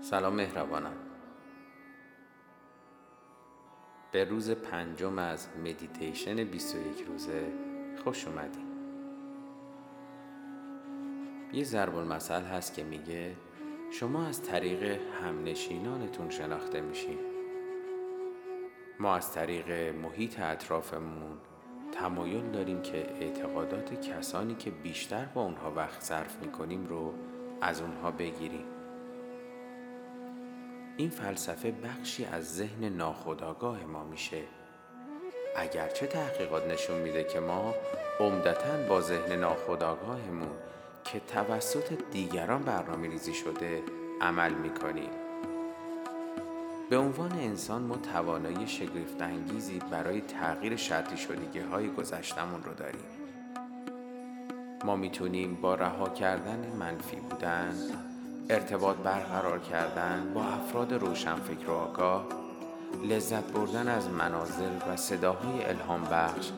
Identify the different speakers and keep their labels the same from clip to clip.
Speaker 1: سلام مهربانم. به روز پنجم از مدیتیشن 21 روزه خوش اومدی یه ضرب المثل هست که میگه شما از طریق همنشینانتون شناخته میشین. ما از طریق محیط اطرافمون تمایل داریم که اعتقادات کسانی که بیشتر با اونها وقت صرف می‌کنیم رو از اونها بگیریم. این فلسفه بخشی از ذهن ناخودآگاه ما میشه. اگرچه تحقیقات نشون میده که ما عمدتا با ذهن ناخودآگاهمون که توسط دیگران برنامه ریزی شده عمل می‌کنیم. به عنوان انسان ما توانایی شگفت انگیزی برای تغییر شرطی شدگی های گذشتمون رو داریم. ما می‌تونیم با رها کردن منفی بودن ارتباط برقرار کردن با افراد روشنفکر و آگاه لذت بردن از مناظر و صداهای الهام بخش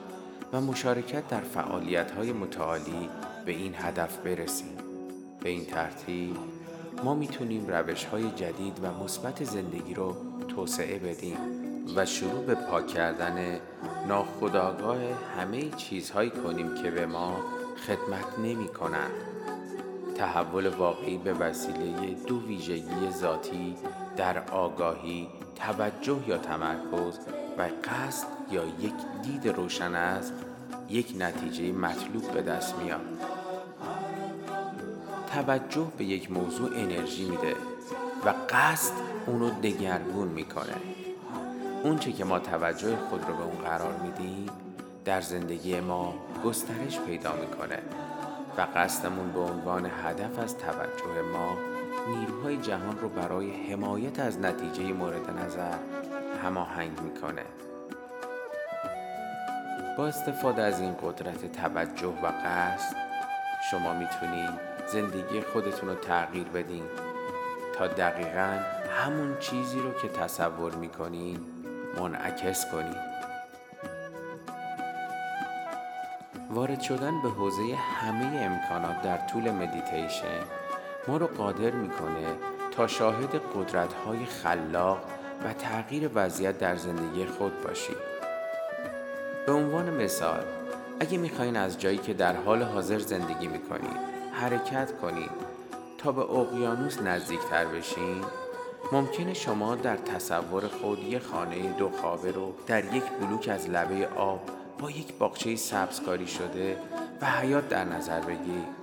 Speaker 1: و مشارکت در فعالیت های متعالی به این هدف برسیم. به این ترتیب ما می‌تونیم روش های جدید و مثبت زندگی رو توسعه بدیم و شروع به پاک کردن ناخودآگاه همه چیزهایی کنیم که به ما خدمت نمی کنند. تحول واقعی به وسیله دو ویژگی ذاتی در آگاهی توجه یا تمرکز و قصد یا یک دید روشن است یک نتیجه مطلوب به دست میاد توجه به یک موضوع انرژی میده و قصد اونو دگرگون می‌کنه. اونچه که ما توجه خود رو به اون قرار میدیم در زندگی ما گسترش پیدا می‌کنه و قصدمون به عنوان هدف از توجه ما نیروهای جهان رو برای حمایت از نتیجه مورد نظر هماهنگ می‌کنه. با استفاده از این قدرت توجه و قصد شما می‌تونید زندگی خودتون رو تغییر بدین. تا دقیقا همون چیزی رو که تصور می‌کنین منعکس کنین. وارد شدن به حوزه همه امکانات در طول مدیتیشن ما رو قادر می‌کنه تا شاهد قدرت های خلاق و تغییر وضعیت در زندگی خود باشیم به عنوان مثال اگه می‌خواین از جایی که در حال حاضر زندگی می‌کنید حرکت کنید تا به اقیانوس نزدیکتر بشین. ممکنه شما در تصور خود یه خانه دو خوابه رو در یک بلوک از لبه آب با یک باغچه سبزکاری شده و حیات در نظر بگیرید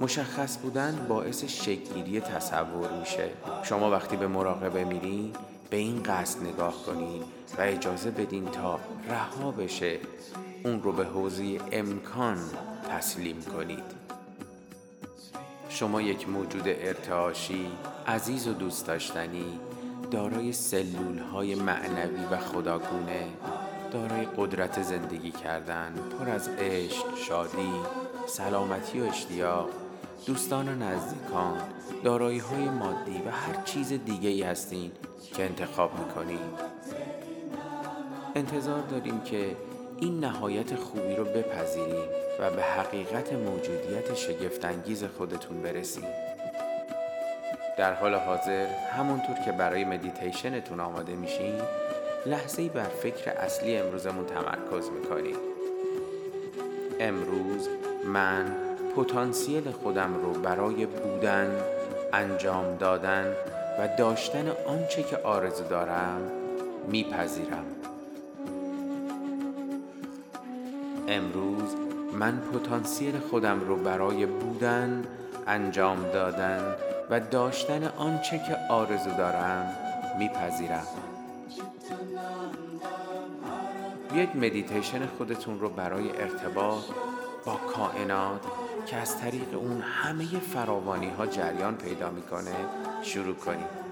Speaker 1: مشخص بودن باعث شکلگیری تصور میشه. شما وقتی به مراقبه میرین به این قصد نگاه کنید و اجازه بدین تا رها بشه اون رو به حوزه امکان تسلیم کنید. شما یک موجود ارتعاشی عزیز و دوست داشتنی دارای سلول های معنوی و خداگونه دارای قدرت زندگی کردن پر از عشق، شادی، سلامتی و اشتیاق دوستان و نزدیکان دارایی های مادی و هر چیز دیگه ای هستین. که انتخاب می‌کنید انتظار داریم که این نهایت خوبی رو بپذیریم و به حقیقت موجودیت شگفتانگیز خودتون برسیم در حال حاضر همونطور که برای مدیتیشنتون آماده میشین لحظه بر فکر اصلی امروزمون تمرکز می‌کنیم. امروز من پتانسیل خودم رو برای بودن، انجام دادن و داشتن آنچه که آرزو دارم میپذیرم. امروز من پتانسیل خودم رو برای بودن، انجام دادن و داشتن آنچه که آرزو دارم میپذیرم. یک مدیتیشن خودتون رو برای ارتباط با کائنات که از طریق اون همه فراوانی ها جریان پیدا می‌کنه شروع کنید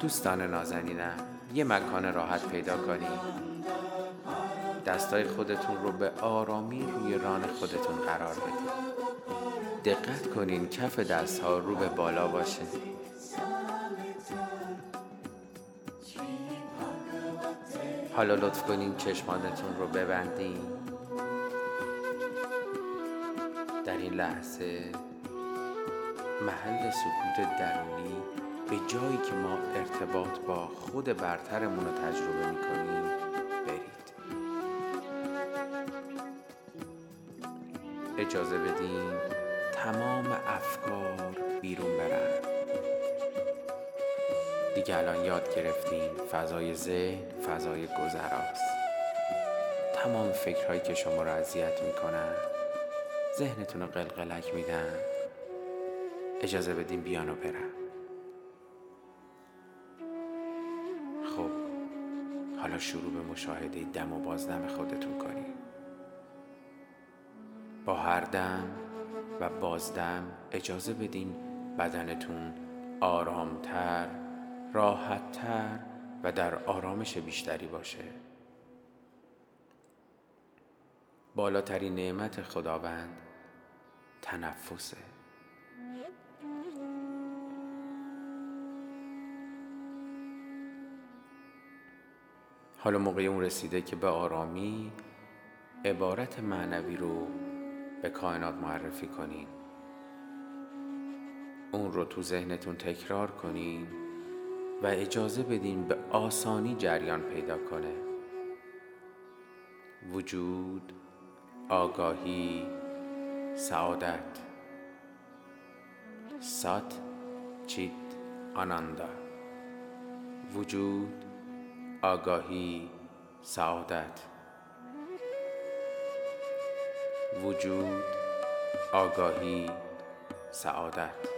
Speaker 1: دوستان نازنینم یه مکان راحت پیدا کنید دستای خودتون رو به آرامی روی ران خودتون قرار بدید. دقت کنین کف دست ها رو به بالا باشه. حالا لطف کنین چشمانتون رو ببندین. در این لحظه محل سکوت درونی به جایی که ما ارتباط با خود برترمون رو تجربه می‌کنیم برید. اجازه بدین تمام افکار بیرون برن. دیگه الان یاد گرفتین فضای ذهن فضای گذراست. تمام فکرهایی که شما رو اذیت می‌کنن ذهنتون رو قلقلک میدن. اجازه بدین بیان و برن. خب حالا شروع به مشاهده دم و بازدم خودتون کنید با هر دم و بازدم اجازه بدین بدنتون آرامتر راحتتر و در آرامش بیشتری باشه. بالاترین نعمت خداوند تنفسه. حالا موقع اون رسیده که به آرامی عبارت معنوی رو به کائنات معرفی کنین. اون رو تو ذهنتون تکرار کنین. و اجازه بدین به آسانی جریان پیدا کنه. وجود آگاهی سعادت. سات چیت آناندا. وجود آگاهی سعادت. وجود آگاهی سعادت.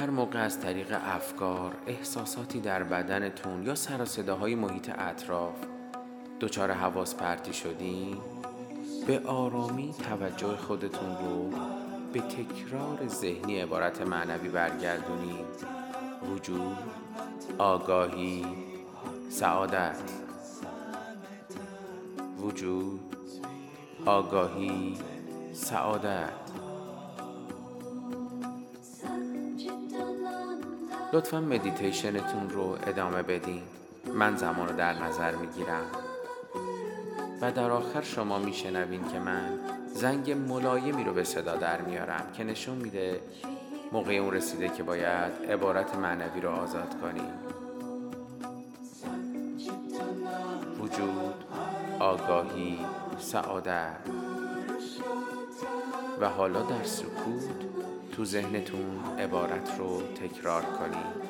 Speaker 1: هر موقع از طریق افکار، احساساتی در بدنتون یا سر صداهای محیط اطراف دچار حواس پرتی شدین به آرامی توجه خودتون رو به تکرار ذهنی عبارت معنوی برگردونید وجود آگاهی سعادت. وجود آگاهی سعادت. لطفا مدیتیشنتون رو ادامه بدین. من زمان رو در نظر می‌گیرم. و در آخر شما میشنوین که من زنگ ملایمی رو به صدا در میارم که نشون میده موقع اون رسیده که باید عبارت معنوی رو آزاد کنیم. وجود آگاهی سعادت. و حالا در سکوت تو ذهنتون عبارت رو تکرار کنید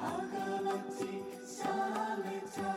Speaker 1: Agalati Salita.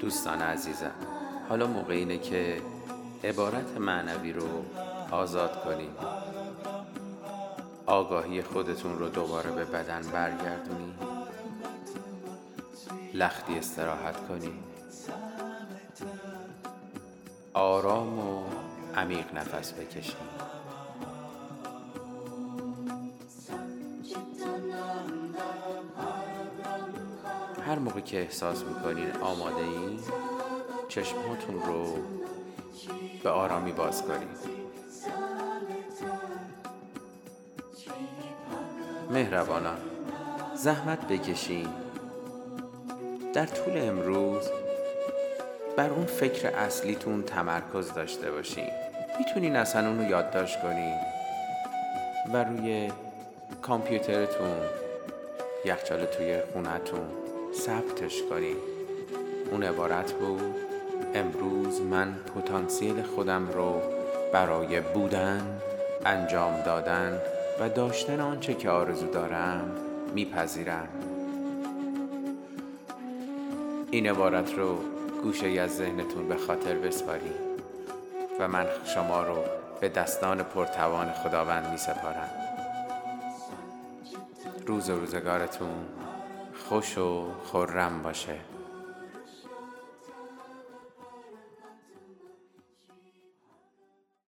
Speaker 1: دوستان عزیزم حالا موقع اینه که عبارت معنوی رو آزاد کنیم. آگاهی خودتون رو دوباره به بدن برگردونید لختی استراحت کنید آرام و عمیق نفس بکشید موقع که احساس می‌کنین آماده این چشماتون رو به آرامی باز کنید مهربانان زحمت بکشین. در طول امروز بر اون فکر اصلیتون تمرکز داشته باشین. می‌تونین اصلا اون رو یادداشت کنین و روی کامپیوترتون یخچال توی خونتون ثبتش کنین اون عبارت بود امروز من پتانسیل خودم رو برای بودن انجام دادن و داشتن آنچه که آرزو دارم میپذیرم. این عبارت رو گوشه از ذهنتون به خاطر بسپارید و من شما رو به دستان پرتوان خداوند می سپارم روز و روزگارتون خوش و خورم باشه.